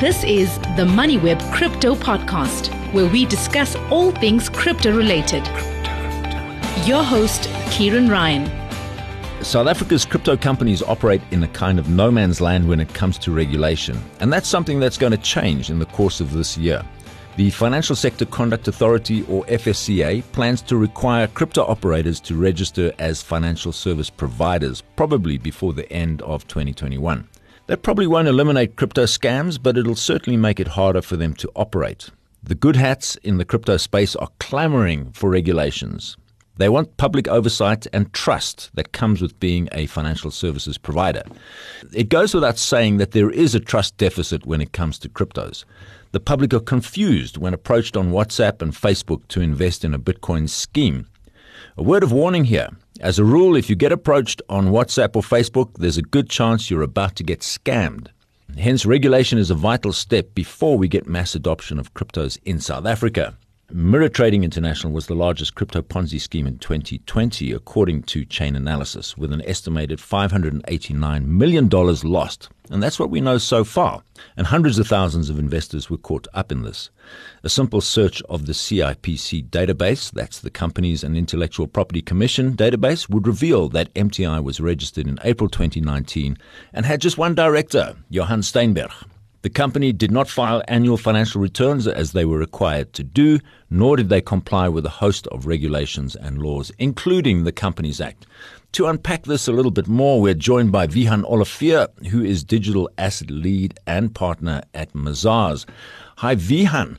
This is the MoneyWeb Crypto Podcast, where we discuss all things crypto related. Your host, Kieran Ryan. South Africa's crypto companies operate in a kind of no man's land when it comes to regulation, and that's something that's going to change in the course of this year. The Financial Sector Conduct Authority, or FSCA, plans to require crypto operators to register as financial service providers, probably before the end of 2021. That probably won't eliminate crypto scams, but it'll certainly make it harder for them to operate. The good hats in the crypto space are clamoring for regulations. They want public oversight and trust that comes with being a financial services provider. It goes without saying that there is a trust deficit when it comes to cryptos. The public are confused when approached on WhatsApp and Facebook to invest in a Bitcoin scheme. A word of warning here as a rule, if you get approached on WhatsApp or Facebook, there's a good chance you're about to get scammed. Hence, regulation is a vital step before we get mass adoption of cryptos in South Africa. Mirror Trading International was the largest crypto Ponzi scheme in 2020, according to Chainalysis, with an estimated $589 million lost. And that's what we know so far. And hundreds of thousands of investors were caught up in this. A simple search of the CIPC database, that's the Companies and Intellectual Property Commission database, would reveal that MTI was registered in April 2019 and had just one director, Johann Steynberg. The company did not file annual financial returns as they were required to do, nor did they comply with a host of regulations and laws, including the Companies Act. To unpack this a little bit more, we're joined by Wiehann Olivier, who is digital asset lead and partner at Mazars. Hi, Wiehann.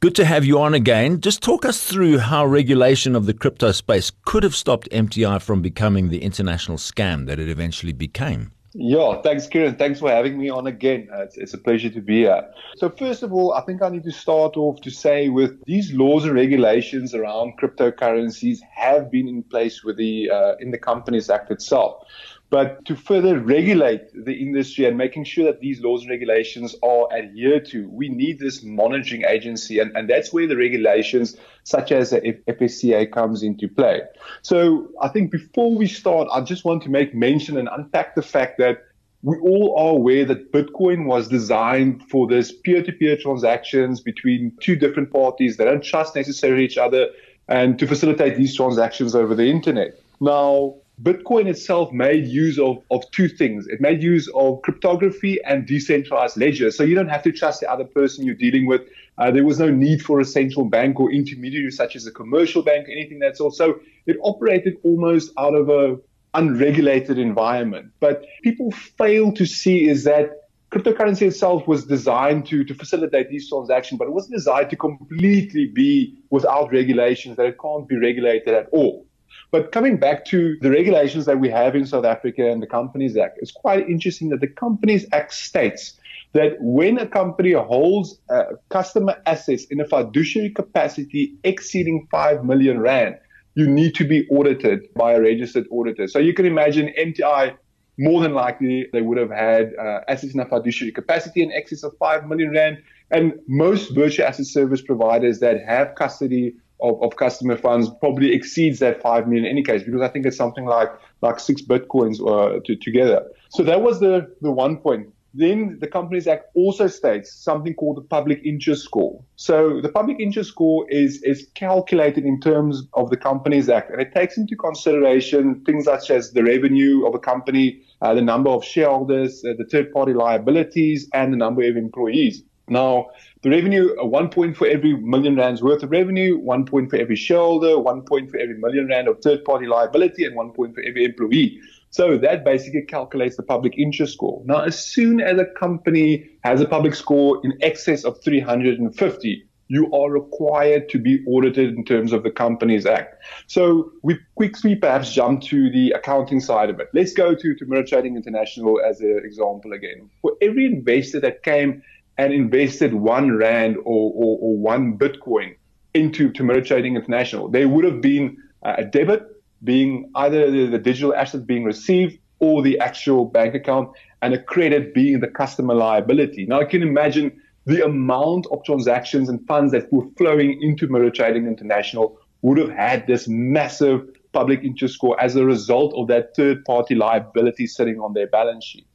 Good to have you on again. Just talk us through how regulation of the crypto space could have stopped MTI from becoming the international scam that it eventually became. Yeah, thanks, Kieran. Thanks for having me on again. Uh, it's, it's, a pleasure to be here. So, first of all, I think I need to start off to say with these laws and regulations around cryptocurrencies have been in place with the uh, in the Companies Act itself. But to further regulate the industry and making sure that these laws and regulations are adhered to, we need this monitoring agency. And, and that's where the regulations, such as the FSCA, comes into play. So I think before we start, I just want to make mention and unpack the fact that we all are aware that Bitcoin was designed for this peer-to-peer transactions between two different parties that don't trust necessarily each other and to facilitate these transactions over the internet. Now, Bitcoin itself made use of, of two things. It made use of cryptography and decentralized ledger. So you don't have to trust the other person you're dealing with. Uh, there was no need for a central bank or intermediary such as a commercial bank, anything that's also, it operated almost out of a unregulated environment. But people fail to see is that cryptocurrency itself was designed to, to facilitate these transactions, but it wasn't designed to completely be without regulations, that it can't be regulated at all. But coming back to the regulations that we have in South Africa and the Companies Act, it's quite interesting that the Companies Act states that when a company holds uh, customer assets in a fiduciary capacity exceeding 5 million rand, you need to be audited by a registered auditor. So you can imagine MTI more than likely they would have had uh, assets in a fiduciary capacity in excess of 5 million rand. And most virtual asset service providers that have custody of, of customer funds probably exceeds that five million in any case because I think it's something like like six bitcoins uh, to, together. So that was the the one point. Then the Companies Act also states something called the public interest score. So the public interest score is is calculated in terms of the Companies Act, and it takes into consideration things such as the revenue of a company, uh, the number of shareholders, uh, the third party liabilities, and the number of employees. Now, the revenue, uh, one point for every million rands worth of revenue, one point for every shareholder, one point for every million rand of third party liability, and one point for every employee. So that basically calculates the public interest score. Now, as soon as a company has a public score in excess of 350, you are required to be audited in terms of the Companies Act. So we quickly perhaps jump to the accounting side of it. Let's go to, to Mirror Trading International as an example again. For every investor that came and invested one rand or, or, or one Bitcoin into Mirror Trading International, there would have been a debit being either the, the digital asset being received or the actual bank account and a credit being the customer liability. Now I can imagine the amount of transactions and funds that were flowing into Mirror Trading International would have had this massive public interest score as a result of that third party liability sitting on their balance sheet.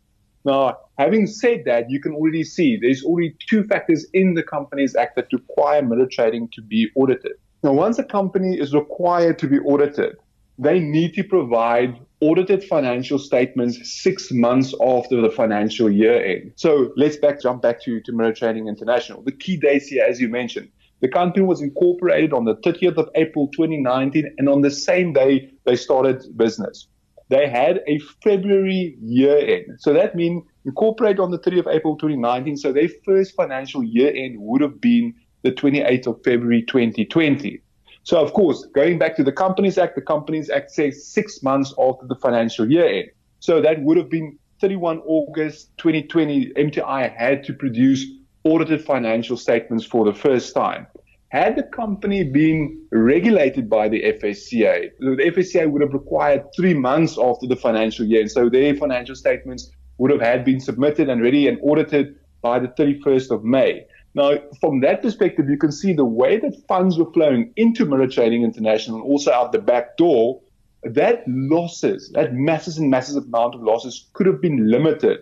Now, having said that, you can already see there's already two factors in the Companies Act that require mirror trading to be audited. Now, once a company is required to be audited, they need to provide audited financial statements six months after the financial year end. So let's back jump back to, to Mirror Trading International. The key dates here, as you mentioned, the company was incorporated on the 30th of April 2019, and on the same day they started business. They had a February year end. So that means incorporated on the 30th of April 2019. So their first financial year end would have been the 28th of February 2020. So of course, going back to the Companies Act, the Companies Act says six months after the financial year end. So that would have been 31 August 2020. MTI had to produce audited financial statements for the first time. Had the company been regulated by the FSCA, the FSCA would have required three months after the financial year. And so their financial statements would have had been submitted and ready and audited by the 31st of May. Now, from that perspective, you can see the way that funds were flowing into Mirror Trading International and also out the back door, that losses, that massive and massive amount of losses could have been limited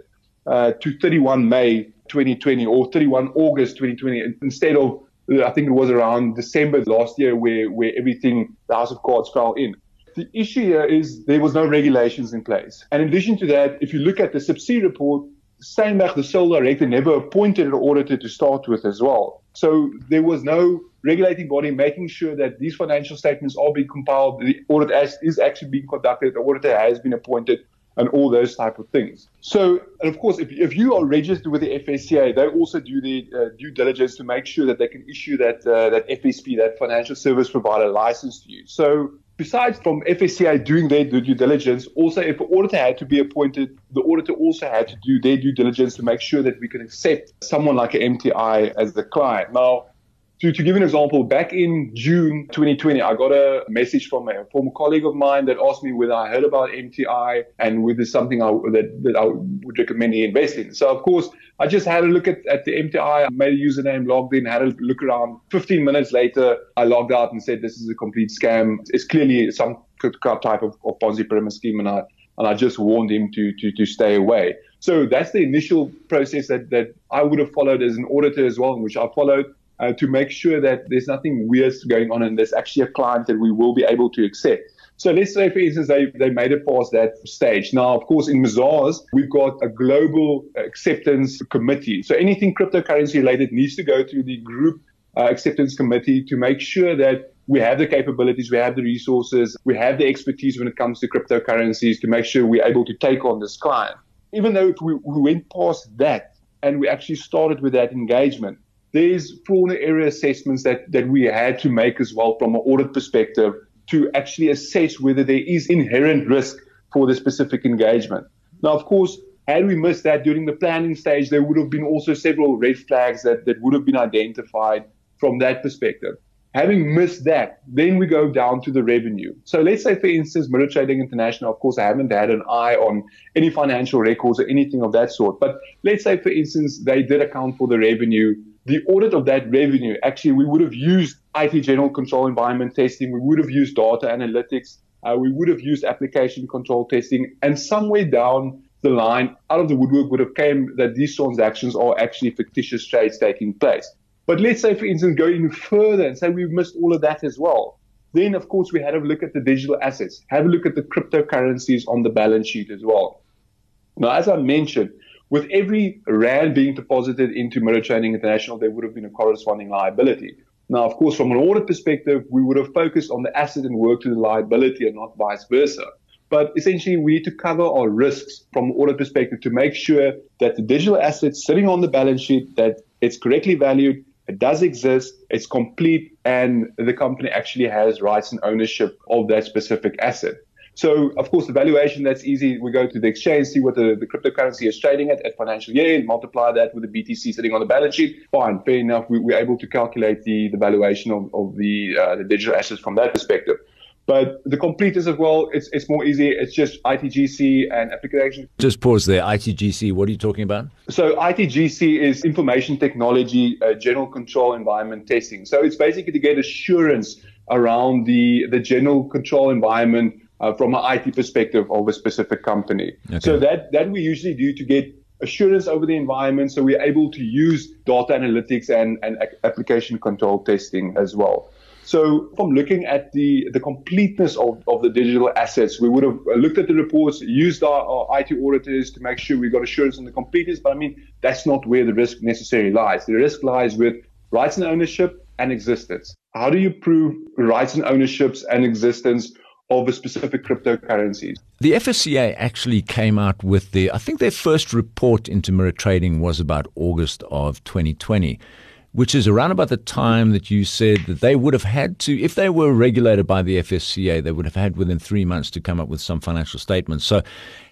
uh, to 31 May 2020 or 31 August 2020 instead of, I think it was around December last year where, where everything, the House of Cards fell in. The issue here is there was no regulations in place. And in addition to that, if you look at the CIPC report, Steynberg, the sole director, never appointed an auditor to start with as well. So there was no regulating body making sure that these financial statements are being compiled, the audit is actually being conducted, the auditor has been appointed, and all those type of things. So, and of course, if, if you are registered with the FSCA, they also do the uh, due diligence to make sure that they can issue that uh, that FSP, that financial service provider license to you. So besides from FSCA doing their due diligence, also if an auditor had to be appointed, the auditor also had to do their due diligence to make sure that we can accept someone like an MTI as the client. Now, to, to give an example, back in June 2020, I got a message from a former colleague of mine that asked me whether I heard about MTI and whether it's something I, that, that I would recommend he invest in. So, of course, I just had a look at, at the MTI, I made a username, logged in, had a look around. 15 minutes later, I logged out and said, this is a complete scam. It's clearly some type of, of Ponzi pyramid scheme. And I, and I just warned him to, to, to stay away. So that's the initial process that, that I would have followed as an auditor as well, which I followed uh, to make sure that there's nothing weird going on and there's actually a client that we will be able to accept. So let's say, for instance, they, they made it past that stage. Now, of course, in Mazars, we've got a global acceptance committee. So anything cryptocurrency related needs to go through the group uh, acceptance committee to make sure that we have the capabilities, we have the resources, we have the expertise when it comes to cryptocurrencies to make sure we're able to take on this client. Even though we, we went past that and we actually started with that engagement, there's fauna area assessments that, that we had to make as well from an audit perspective to actually assess whether there is inherent risk for the specific engagement. Now, of course, had we missed that during the planning stage, there would have been also several red flags that, that would have been identified from that perspective. Having missed that, then we go down to the revenue. So let's say, for instance, Mirror Trading International, of course, I haven't had an eye on any financial records or anything of that sort. But let's say, for instance, they did account for the revenue the audit of that revenue, actually, we would have used IT general control environment testing. We would have used data analytics. Uh, we would have used application control testing. And somewhere down the line, out of the woodwork would have came that these transactions are actually fictitious trades taking place. But let's say, for instance, go even further and say we've missed all of that as well. Then, of course, we had a look at the digital assets, have a look at the cryptocurrencies on the balance sheet as well. Now, as I mentioned, with every rand being deposited into Mirror Trading International, there would have been a corresponding liability. Now, of course, from an audit perspective, we would have focused on the asset and worked to the liability and not vice versa. But essentially, we need to cover our risks from an audit perspective to make sure that the digital asset sitting on the balance sheet, that it's correctly valued, it does exist, it's complete, and the company actually has rights and ownership of that specific asset. So, of course, the valuation, that's easy. We go to the exchange, see what the, the cryptocurrency is trading at at financial year, and multiply that with the BTC sitting on the balance sheet. Fine, fair enough. We, we're able to calculate the, the valuation of, of the, uh, the digital assets from that perspective. But the completers as well, it's, it's more easy. It's just ITGC and application. Just pause there. ITGC, what are you talking about? So ITGC is information technology, uh, general control environment testing. So it's basically to get assurance around the, the general control environment uh, from an IT perspective of a specific company. Okay. So that, that we usually do to get assurance over the environment. So we're able to use data analytics and, and application control testing as well. So from looking at the, the completeness of, of the digital assets, we would have looked at the reports, used our, our IT auditors to make sure we got assurance on the completeness. But I mean, that's not where the risk necessarily lies. The risk lies with rights and ownership and existence. How do you prove rights and ownerships and existence of specific cryptocurrencies. The FSCA actually came out with the, I think their first report into mirror trading was about August of 2020 which is around about the time that you said that they would have had to, if they were regulated by the FSCA, they would have had within three months to come up with some financial statements. So,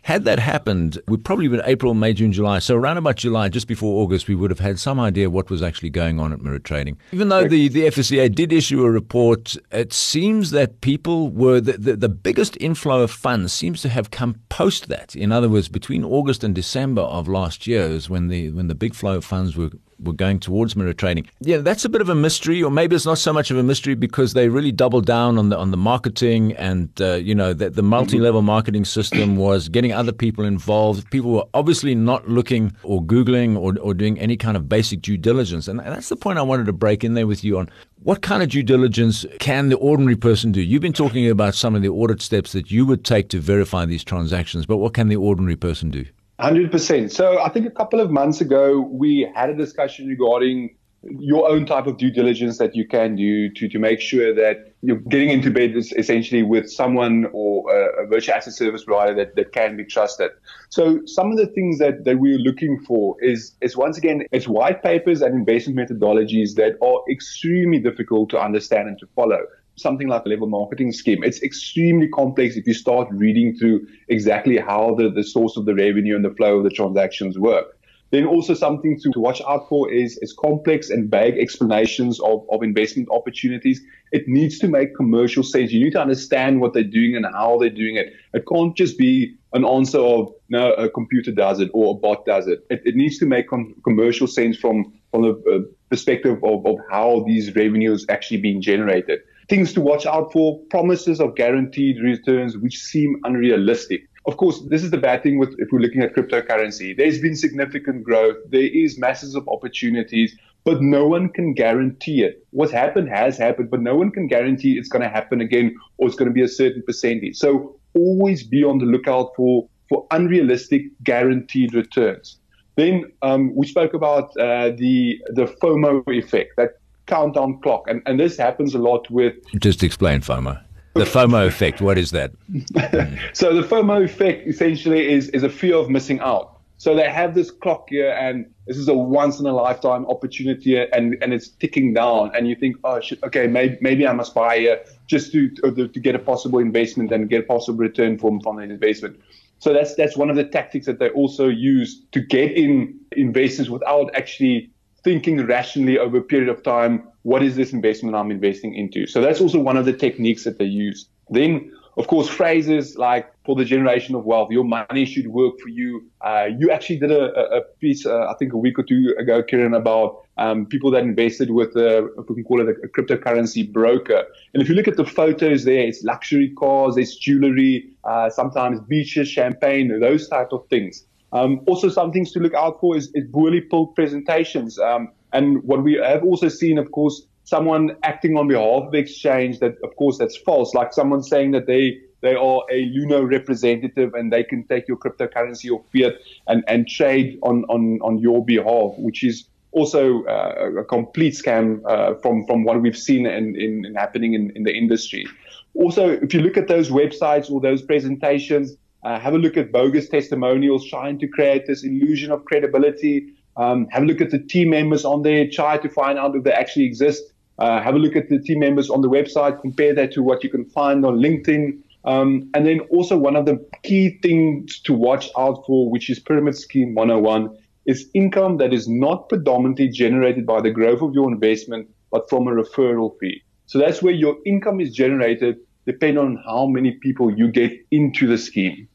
had that happened, we'd probably been April, May, June, July. So, around about July, just before August, we would have had some idea what was actually going on at Mirror Trading. Even though the, the FSCA did issue a report, it seems that people were the, the, the biggest inflow of funds seems to have come post that. In other words, between August and December of last year is when the when the big flow of funds were were going towards mirror trading. Yeah, that's a bit of a mystery, or maybe it's not so much of a mystery because they really doubled down on the on the marketing and uh, you know the, the multi-level marketing system was getting other people involved. People were obviously not looking or googling or, or doing any kind of basic due diligence, and that's the point I wanted to break in there with you on. What kind of due diligence can the ordinary person do? You've been talking about some of the audit steps that you would take to verify these transactions, but what can the ordinary person do? 100%. So I think a couple of months ago, we had a discussion regarding your own type of due diligence that you can do to, to make sure that you're getting into bed essentially with someone or a, a virtual asset service provider that, that can be trusted. So some of the things that, that we're looking for is, is once again, it's white papers and investment methodologies that are extremely difficult to understand and to follow something like a level marketing scheme. It's extremely complex if you start reading through exactly how the, the source of the revenue and the flow of the transactions work. Then also something to, to watch out for is, is complex and vague explanations of, of investment opportunities. It needs to make commercial sense. You need to understand what they're doing and how they're doing it. It can't just be an answer of, no, a computer does it or a bot does it. It, it needs to make com- commercial sense from, from the uh, perspective of, of how these revenues actually being generated things to watch out for, promises of guaranteed returns, which seem unrealistic. Of course, this is the bad thing with if we're looking at cryptocurrency. There's been significant growth. There is masses of opportunities, but no one can guarantee it. What's happened has happened, but no one can guarantee it's going to happen again or it's going to be a certain percentage. So always be on the lookout for, for unrealistic guaranteed returns. Then um, we spoke about uh, the the FOMO effect, that countdown clock. And, and this happens a lot with. Just explain FOMO. The FOMO effect, what is that? so the FOMO effect essentially is, is a fear of missing out. So they have this clock here, and this is a once in a lifetime opportunity, and, and it's ticking down. And you think, oh, shit, okay, maybe, maybe I must buy here just to, to, to get a possible investment and get a possible return from, from the investment. So that's that's one of the tactics that they also use to get in investors without actually thinking rationally over a period of time, what is this investment I'm investing into? So that's also one of the techniques that they use. Then, of course, phrases like for the generation of wealth, your money should work for you. Uh, you actually did a, a piece, uh, I think a week or two ago, Kieran, about um, people that invested with, a, if we can call it a, a, cryptocurrency broker. And if you look at the photos there, it's luxury cars, there's jewelry, uh, sometimes beaches, champagne, those type of things. Um, also, some things to look out for is, is poorly pulled presentations. Um, and what we have also seen, of course, someone acting on behalf of the exchange that, of course, that's false. Like someone saying that they they are a Luno representative and they can take your cryptocurrency or fiat and, and trade on, on, on your behalf, which is also uh, a complete scam uh, from, from what we've seen in, in, in happening in, in the industry. Also, if you look at those websites or those presentations, uh, have a look at bogus testimonials trying to create this illusion of credibility. Um, have a look at the team members on there. Try to find out if they actually exist. Uh, have a look at the team members on the website. Compare that to what you can find on LinkedIn. Um, and then also one of the key things to watch out for, which is Pyramid Scheme 101, is income that is not predominantly generated by the growth of your investment, but from a referral fee. So that's where your income is generated depending on how many people you get into the scheme.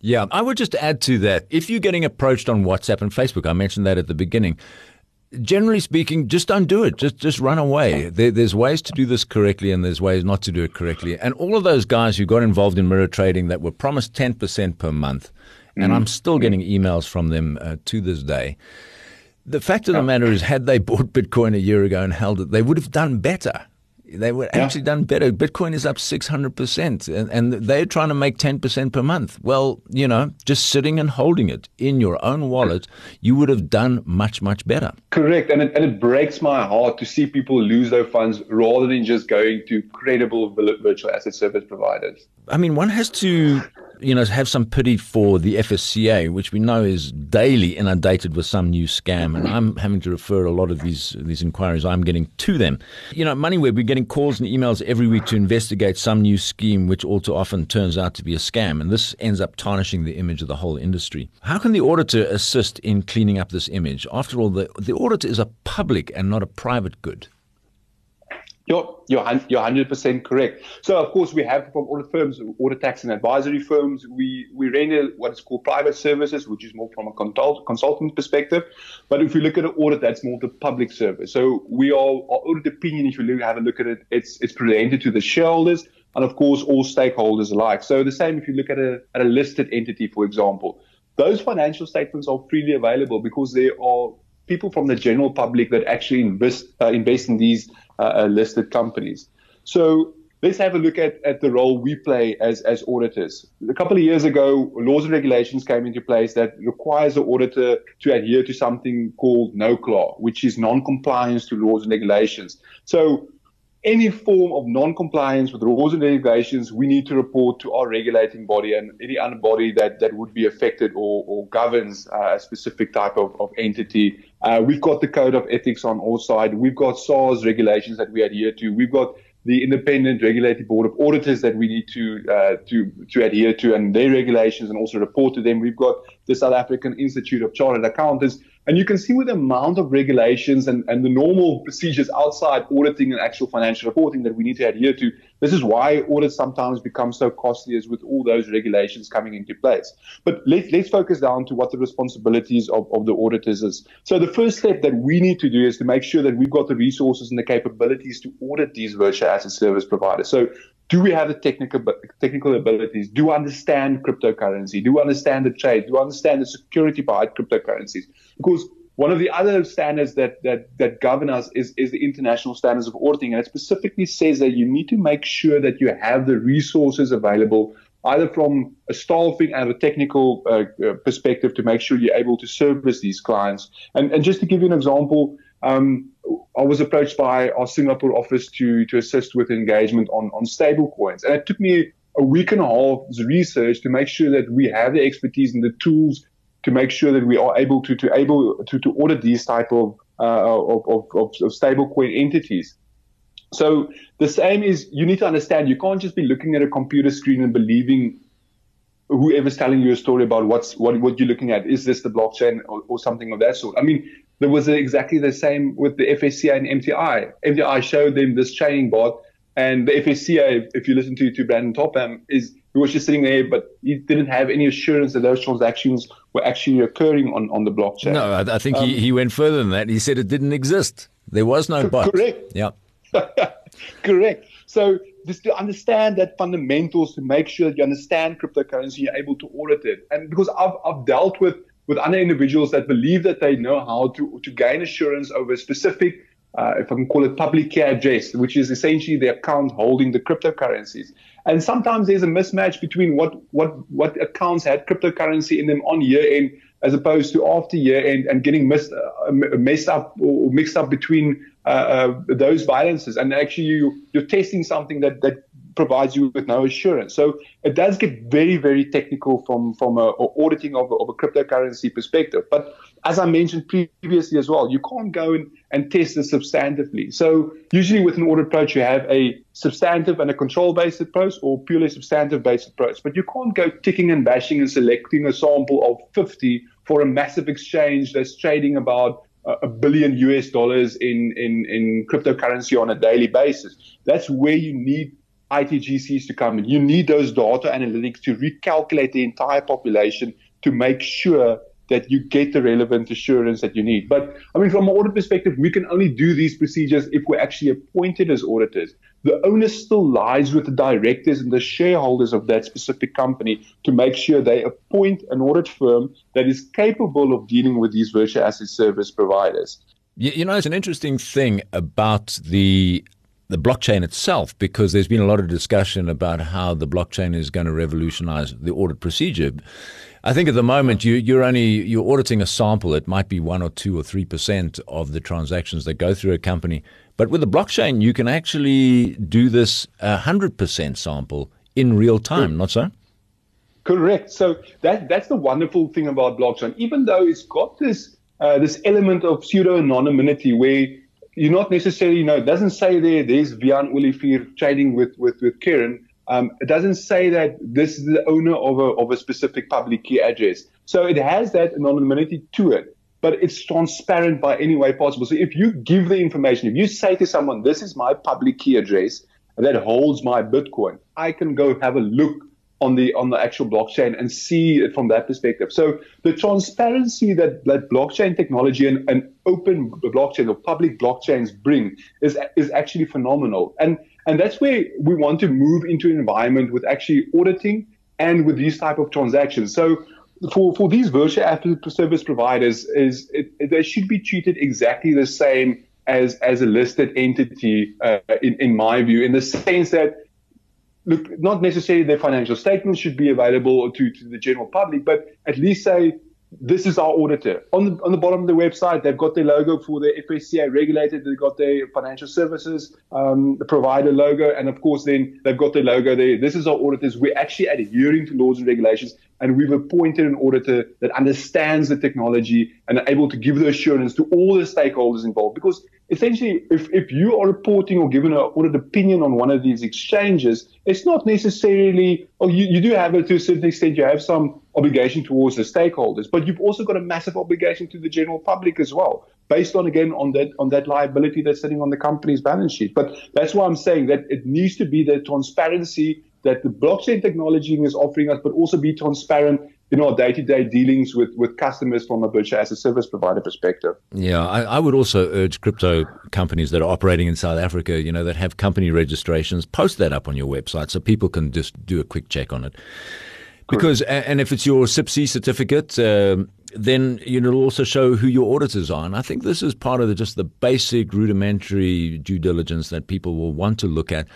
Yeah, I would just add to that if you're getting approached on WhatsApp and Facebook, I mentioned that at the beginning. Generally speaking, just don't do it. Just just run away. There, there's ways to do this correctly, and there's ways not to do it correctly. And all of those guys who got involved in mirror trading that were promised ten percent per month, and I'm still getting emails from them uh, to this day. The fact of the matter is, had they bought Bitcoin a year ago and held it, they would have done better. They were yeah. actually done better. Bitcoin is up 600%, and, and they're trying to make 10% per month. Well, you know, just sitting and holding it in your own wallet, you would have done much, much better. Correct. And it, and it breaks my heart to see people lose their funds rather than just going to credible virtual asset service providers. I mean, one has to you know, have some pity for the FSCA, which we know is daily inundated with some new scam, and I'm having to refer a lot of these these inquiries I'm getting to them. You know, MoneyWeb, we're getting calls and emails every week to investigate some new scheme, which all too often turns out to be a scam, and this ends up tarnishing the image of the whole industry. How can the auditor assist in cleaning up this image? After all, the the auditor is a public and not a private good. You're, you're, you're 100% correct. So, of course, we have from audit firms, audit tax and advisory firms, we, we render what is called private services, which is more from a consult, consultant perspective. But if you look at an audit, that's more the public service. So, we are, our audit opinion, if you look, have a look at it, it's, it's presented to the shareholders and, of course, all stakeholders alike. So, the same if you look at a, at a listed entity, for example. Those financial statements are freely available because there are people from the general public that actually invest, uh, invest in these uh, uh, listed companies. So let's have a look at, at the role we play as, as auditors. A couple of years ago, laws and regulations came into place that requires the auditor to adhere to something called NOCLAR, which is non-compliance to laws and regulations. So any form of non-compliance with rules and regulations, we need to report to our regulating body and any other body that, that would be affected or, or governs uh, a specific type of, of entity. Uh, we've got the code of ethics on our side. We've got SARS regulations that we adhere to. We've got the independent regulated board of auditors that we need to uh, to to adhere to and their regulations and also report to them. We've got the South African Institute of Chartered Accountants and you can see with the amount of regulations and, and the normal procedures outside auditing and actual financial reporting that we need to adhere to, this is why audits sometimes become so costly as with all those regulations coming into place. But let, let's focus down to what the responsibilities of, of the auditors is. So the first step that we need to do is to make sure that we've got the resources and the capabilities to audit these virtual asset service providers. So do we have the technical technical abilities? Do we understand cryptocurrency? Do we understand the trade? Do we understand the security behind cryptocurrencies? Because one of the other standards that, that, that govern us is, is the international standards of auditing. And it specifically says that you need to make sure that you have the resources available, either from a staffing and a technical uh, uh, perspective to make sure you're able to service these clients. And, and just to give you an example, um, I was approached by our Singapore office to to assist with engagement on on stable coins, and it took me a week and a half's research to make sure that we have the expertise and the tools to make sure that we are able to to able to, to audit these type of, uh, of, of, of, of stable coin entities. So the same is you need to understand you can't just be looking at a computer screen and believing whoever's telling you a story about what's what what you're looking at is this the blockchain or, or something of that sort. I mean, there was exactly the same with the FSCA and MTI. MTI showed them this chaining bot, and the FSCA, if you listen to to Brandon Topham, is he was just sitting there, but he didn't have any assurance that those transactions were actually occurring on, on the blockchain. No, I, I think um, he, he went further than that. He said it didn't exist. There was no bot. Correct. Yeah. correct. So just to understand that fundamentals, to make sure that you understand cryptocurrency, you're able to audit it. And because I've, I've dealt with with other individuals that believe that they know how to, to gain assurance over a specific, uh, if I can call it public key address, which is essentially the account holding the cryptocurrencies. And sometimes there's a mismatch between what, what, what accounts had cryptocurrency in them on year end as opposed to after year end and getting missed, uh, messed up or mixed up between uh, uh, those balances. And actually you, you're testing something that, that provides you with no assurance. So it does get very, very technical from, from a, auditing of a, of a cryptocurrency perspective. But as I mentioned previously as well, you can't go and, and test this substantively. So usually with an audit approach, you have a substantive and a control-based approach or purely substantive-based approach. But you can't go ticking and bashing and selecting a sample of 50 for a massive exchange that's trading about a billion US dollars in, in, in cryptocurrency on a daily basis. That's where you need ITGCs to come in. You need those data analytics to recalculate the entire population to make sure that you get the relevant assurance that you need. But I mean, from an audit perspective, we can only do these procedures if we're actually appointed as auditors. the onus still lies with the directors and the shareholders of that specific company to make sure they appoint an audit firm that is capable of dealing with these virtual asset service providers. You know, it's an interesting thing about the the blockchain itself because there's been a lot of discussion about how the blockchain is going to revolutionize the audit procedure. I think at the moment you, you're only you're auditing a sample. It might be one or two or three percent of the transactions that go through a company. But with the blockchain, you can actually do this hundred percent sample in real time. Not so. Correct. So that that's the wonderful thing about blockchain. Even though it's got this uh, this element of pseudo anonymity where you're not necessarily, you know, it doesn't say there there's Wiehann Olivier trading with with with Kieran, um, it doesn't say that this is the owner of a, of a specific public key address. So it has that anonymity to it, but it's transparent by any way possible. So if you give the information, if you say to someone, this is my public key address that holds my Bitcoin, I can go have a look on the on the actual blockchain and see it from that perspective. So the transparency that, that blockchain technology and, and open blockchain or public blockchains bring is is actually phenomenal. And and that's where we want to move into an environment with actually auditing and with these type of transactions. So for, for these virtual service providers is it, they should be treated exactly the same as as a listed entity uh, in in my view in the sense that look not necessarily their financial statements should be available to to the general public but at least say this is our auditor. On the, on the bottom of the website, they've got their logo for the FSCA regulated. They've got their financial services um, the provider logo, and of course, then they've got their logo there. This is our auditors. We're actually adhering to laws and regulations, and we've appointed an auditor that understands the technology and are able to give the assurance to all the stakeholders involved. Because essentially, if, if you are reporting or giving an audit opinion on one of these exchanges, it's not necessarily, oh, you, you do have it to a certain extent, you have some obligation towards the stakeholders, but you've also got a massive obligation to the general public as well, based on again on that on that liability that's sitting on the company's balance sheet. But that's why I'm saying that it needs to be the transparency that the blockchain technology is offering us, but also be transparent in our day-to-day dealings with, with customers from a virtual as a service provider perspective. Yeah, I, I, would also urge crypto companies that are operating in South Africa, you know, that have company registrations, post that up on your website so people can just do a quick check on it. Because and if it's your CIPC certificate, um, then you know, it'll also show who your auditors are. And I think this is part of the, just the basic rudimentary due diligence that people will want to look at.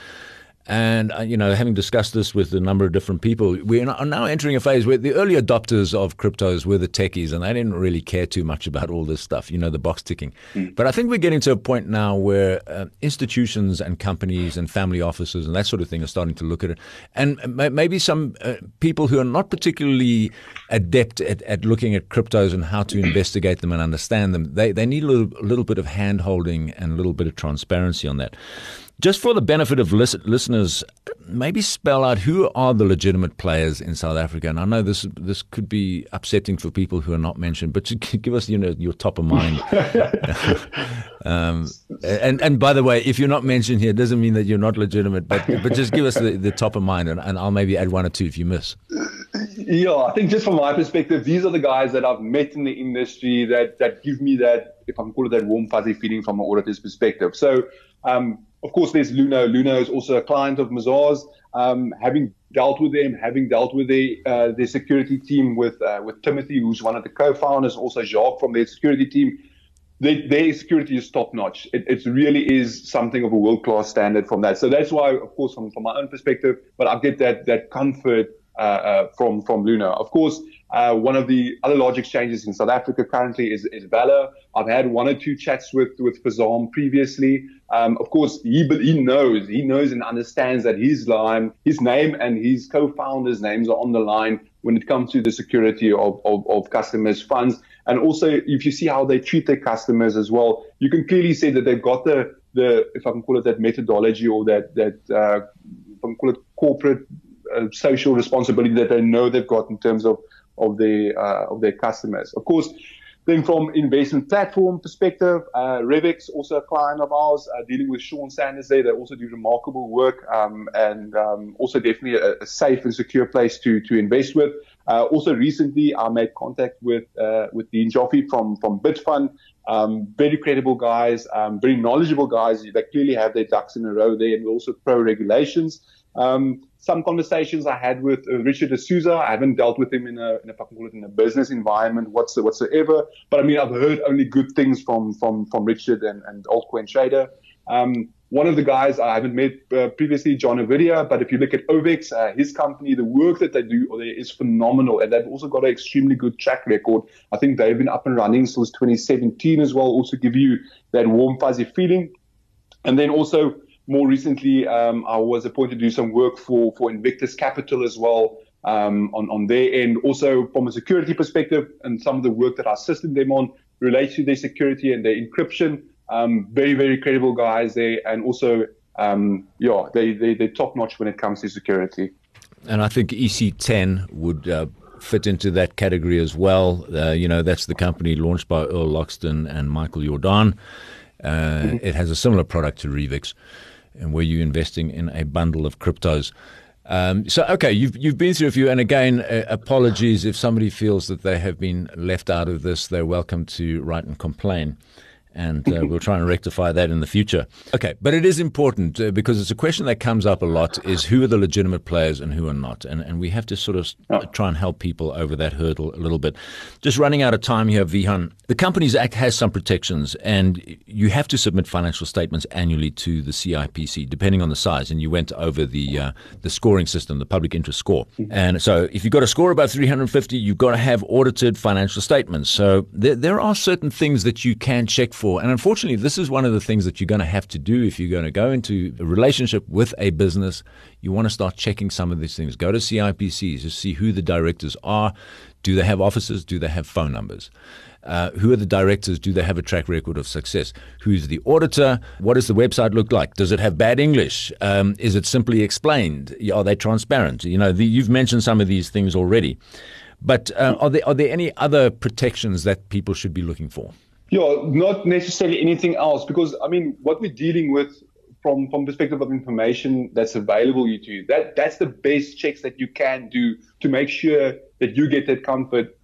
And, uh, you know, having discussed this with a number of different people, we are now entering a phase where the early adopters of cryptos were the techies and they didn't really care too much about all this stuff, you know, the box ticking. Mm. But I think we're getting to a point now where uh, institutions and companies and family offices and that sort of thing are starting to look at it. And maybe some uh, people who are not particularly adept at, at looking at cryptos and how to investigate them and understand them, they, they need a little, a little bit of hand holding and a little bit of transparency on that. Just for the benefit of listeners, maybe spell out who are the legitimate players in South Africa. And I know this this could be upsetting for people who are not mentioned, but give us you know your top of mind. um, and and by the way, if you're not mentioned here, it doesn't mean that you're not legitimate, but but just give us the, the top of mind, and, and I'll maybe add one or two if you miss. Yeah, I think just from my perspective, these are the guys that I've met in the industry that that give me that, if I can call it that warm fuzzy feeling from an auditor's perspective. So. Um, of course, there's Luno. Luno is also a client of Mazars. Um, having dealt with them, having dealt with their uh, their security team with uh, with Timothy, who's one of the co-founders, also Jacques from their security team. They, their security is top notch. It, it, really is something of a world class standard from that. So that's why, of course, from, from my own perspective, but I get that that comfort uh, uh, from from Luno. Of course, uh, one of the other large exchanges in South Africa currently is, is VALR. I've had one or two chats with with Farzam previously. Um, of course, he he knows he knows and understands that his line, his name, and his co-founders' names are on the line when it comes to the security of, of, of customers' funds. And also, if you see how they treat their customers as well, you can clearly see that they've got the the if I can call it that methodology or that that uh, if I can call it corporate uh, social responsibility that they know they've got in terms of of their uh, of their customers. Of course, then from investment platform perspective, uh, Revix also a client of ours, uh, dealing with Sean Sanders there. They also do remarkable work um, and um, also definitely a, a, safe and secure place to to invest with. Uh, also, recently I made contact with uh, with Dean Joffe from from Bitfund. Um, very credible guys, um, very knowledgeable guys. They clearly have their ducks in a row there, and also pro regulations. Um, some conversations I had with uh, Richard D'Souza. I haven't dealt with him in a, in a, in a business environment whatsoever. But I mean, I've heard only good things from, from, from Richard and, and Altcoin Trader. Um, one of the guys I haven't met uh, previously, John Ovadia, but if you look at Ovex, uh, his company, the work that they do there is phenomenal. And they've also got an extremely good track record. I think they've been up and running since 2017 as well, also give you that warm, fuzzy feeling. And then also more recently, um, I was appointed to do some work for, for Invictus Capital as well. Um, on, on their end, also from a security perspective, and some of the work that I assisted them on relates to their security and their encryption. Um, very, very credible guys there, and also, um, yeah, they, they, they're top notch when it comes to security. And I think EC10 would uh, fit into that category as well. Uh, you know, that's the company launched by Earl Loxton and Michael Jordaan. Uh, mm-hmm. It has a similar product to Revix and were you investing in a bundle of cryptos? Um, so, okay, you've you've been through a few, and again, uh, apologies if somebody feels that they have been left out of this. They're welcome to write and complain and uh, we'll try and rectify that in the future. Okay, but it is important uh, because it's a question that comes up a lot: is who are the legitimate players and who are not, and and we have to sort of oh. try and help people over that hurdle a little bit. Just running out of time here, Wiehann. The Companies Act has some protections, and you have to submit financial statements annually to the CIPC, depending on the size. And you went over the uh, the scoring system, the public interest score, mm-hmm. and so if you've got a score above 350, you've got to have audited financial statements. So there there are certain things that you can check for and unfortunately, this is one of the things that you're going to have to do if you're going to go into a relationship with a business. You want to start checking some of these things. Go to CIPCs to see who the directors are. Do they have offices? Do they have phone numbers? Uh, who are the directors? Do they have a track record of success? Who's the auditor? What does the website look like? Does it have bad English? Um, is it simply explained? Are they transparent? You know, the, you've mentioned some of these things already. But uh, are there are there any other protections that people should be looking for? Yeah, not necessarily anything else, because I mean, what we're dealing with from from perspective of information that's available to you, that that's the best checks that you can do to make sure that you get that comfort,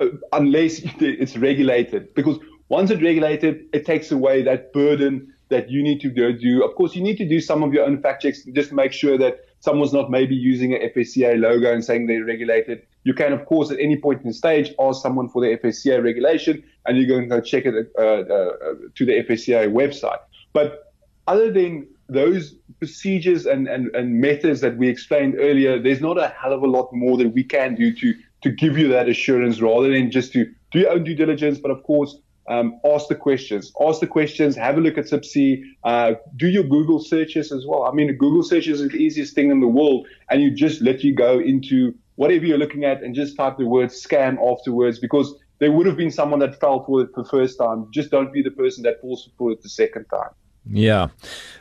uh, unless it's regulated. Because once it's regulated, it takes away that burden that you need to do. Of course, you need to do some of your own fact checks just to make sure that someone's not maybe using a FSCA logo and saying they're regulated. You can, of course, at any point in the stage, ask someone for the FSCA regulation, and you're going to go check it uh, uh, to the FSCA website. But other than those procedures and, and, and methods that we explained earlier, there's not a hell of a lot more that we can do to to give you that assurance rather than just to do your own due diligence, but of course um, ask the questions. Ask the questions. Have a look at CIPC. Uh, do your Google searches as well. I mean, Google searches is the easiest thing in the world, and you just let you go into whatever you're looking at and just type the word scam afterwards because there would have been someone that fell for it the first time. Just don't be the person that falls for it the second time. Yeah.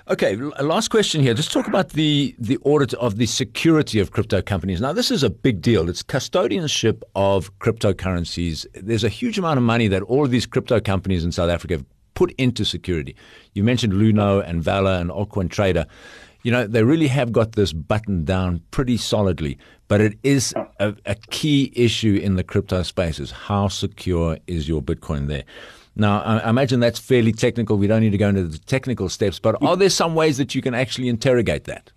Okay. Last question here. Just talk about the the audit of the security of crypto companies. Now, this is a big deal. It's custodianship of cryptocurrencies. There's a huge amount of money that all of these crypto companies in South Africa have put into security. You mentioned Luno and VALR and Altcoin Trader. You know, they really have got this buttoned down pretty solidly. But it is a, a key issue in the crypto space: is how secure is your Bitcoin there? Now, I imagine that's fairly technical. We don't need to go into the technical steps, but are there some ways that you can actually interrogate that?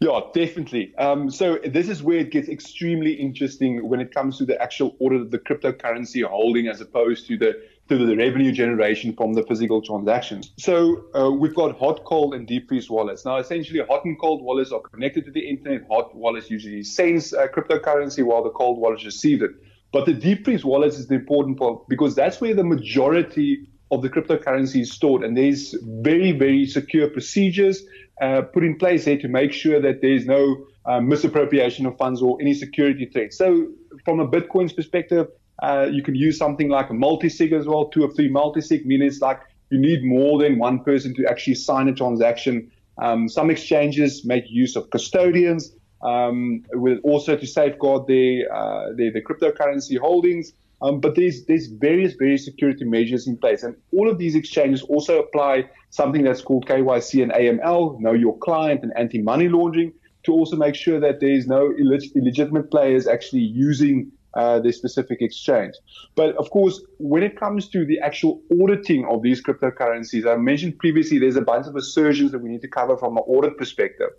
Yeah, definitely. Um, so this is where it gets extremely interesting when it comes to the actual audit of the cryptocurrency holding as opposed to the to the revenue generation from the physical transactions. So uh, we've got hot, cold, and deep freeze wallets. Now, essentially, hot and cold wallets are connected to the internet. Hot wallets usually sends uh, cryptocurrency, while the cold wallets receive it. But the deep freeze wallets is the important part because that's where the majority of the cryptocurrency is stored. And there's very, very secure procedures uh, put in place there to make sure that there's no uh, misappropriation of funds or any security threat. So from a Bitcoin's perspective, uh, you can use something like a multi-sig as well, two or three multi-sig, meaning it's like you need more than one person to actually sign a transaction. Um, some exchanges make use of custodians um, with also to safeguard their, uh, cryptocurrency holdings. Um, but there's there's various various security measures in place, and all of these exchanges also apply something that's called KYC and AML, know your client, and anti-money laundering to also make sure that there is no illeg- illegitimate players actually using uh, the specific exchange. But of course, when it comes to the actual auditing of these cryptocurrencies, I mentioned previously there's a bunch of assertions that we need to cover from an audit perspective.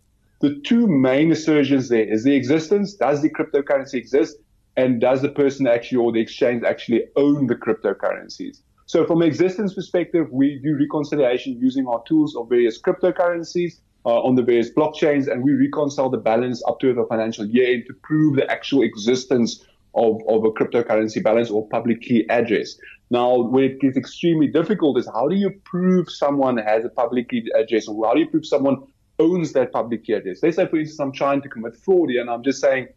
The two main assertions there is the existence. Does the cryptocurrency exist? And does the person actually or the exchange actually own the cryptocurrencies? So from an existence perspective, we do reconciliation using our tools of various cryptocurrencies uh, on the various blockchains, and we reconcile the balance up to the financial year to prove the actual existence of, of a cryptocurrency balance or public key address. Now, where it gets extremely difficult is how do you prove someone has a public key address or how do you prove someone owns that public key address? Let's say, for instance, I'm trying to commit fraud here and I'm just saying,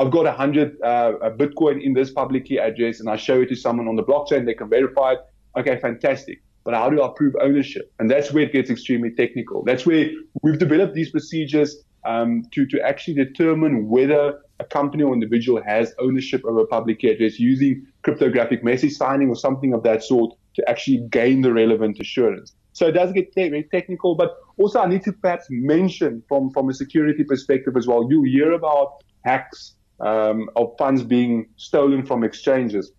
I've got a hundred uh, Bitcoin in this public key address and I show it to someone on the blockchain, they can verify it. Okay, fantastic. But how do I prove ownership? And that's where it gets extremely technical. That's where we've developed these procedures um, to, to actually determine whether a company or individual has ownership of a public key address using cryptographic message signing or something of that sort to actually gain the relevant assurance. So it does get very technical, but also I need to perhaps mention from, from a security perspective as well. You hear about hacks um, of funds being stolen from exchanges.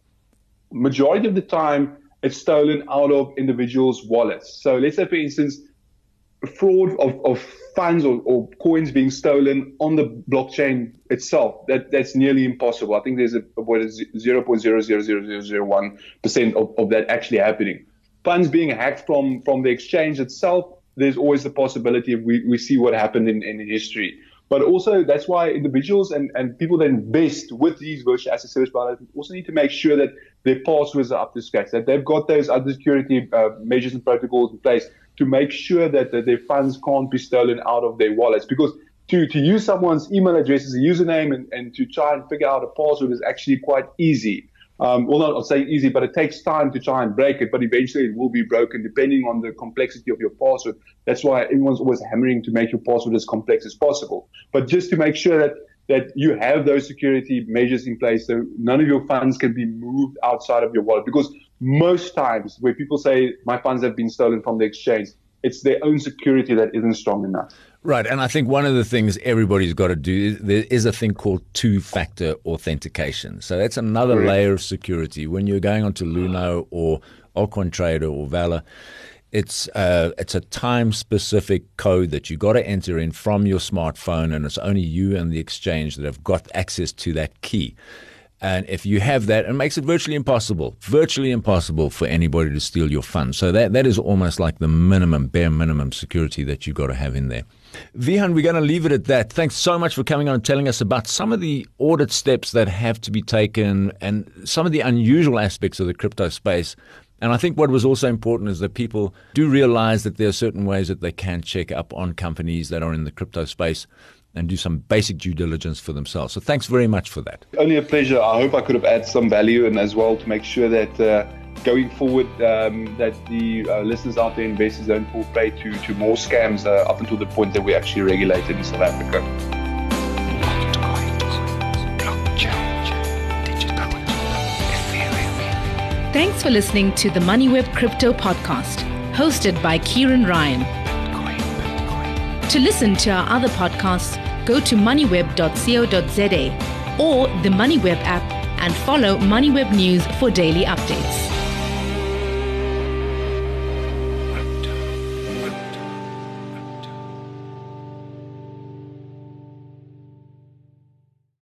Majority of the time, it's stolen out of individuals' wallets. So let's say, for instance, fraud of, of funds or, or, coins being stolen on the blockchain itself, that, that's nearly impossible. I think there's a, what is 0.00001% of, of that actually happening. Funds being hacked from, from the exchange itself, there's always the possibility we, we see what happened in, in history. But also, that's why individuals and, and people that invest with these virtual asset service providers also need to make sure that their passwords are up to scratch, that they've got those other security uh, measures and protocols in place to make sure that, that their funds can't be stolen out of their wallets. Because to, to use someone's email address as a username and, and to try and figure out a password is actually quite easy. Um, well, not I'll say easy, but it takes time to try and break it, but eventually it will be broken depending on the complexity of your password. That's why everyone's always hammering to make your password as complex as possible. But just to make sure that that you have those security measures in place so none of your funds can be moved outside of your wallet because most times where people say my funds have been stolen from the exchange, it's their own security that isn't strong enough. Right. And I think one of the things everybody's got to do, there is a thing called two factor authentication. So that's another Correct. layer of security. When you're going onto Luno or Altcoin Trader or VALR, it's uh, it's a time specific code that you got to enter in from your smartphone, and it's only you and the exchange that have got access to that key. And if you have that, it makes it virtually impossible, virtually impossible for anybody to steal your funds. So that, that is almost like the minimum, bare minimum security that you've got to have in there. Wiehann, we're going to leave it at that. Thanks so much for coming on and telling us about some of the audit steps that have to be taken and some of the unusual aspects of the crypto space. And I think what was also important is that people do realize that there are certain ways that they can check up on companies that are in the crypto space and do some basic due diligence for themselves. So thanks very much for that. Only a pleasure. I hope I could have added some value and as well to make sure that uh, going forward um, that the uh, listeners out there, investors don't fall prey to, to more scams uh, up until the point that we're actually regulated in South Africa. Thanks for listening to the MoneyWeb Crypto Podcast, hosted by Ciaran Ryan. To listen to our other podcasts, go to moneyweb.co.za or the MoneyWeb app and follow MoneyWeb News for daily updates.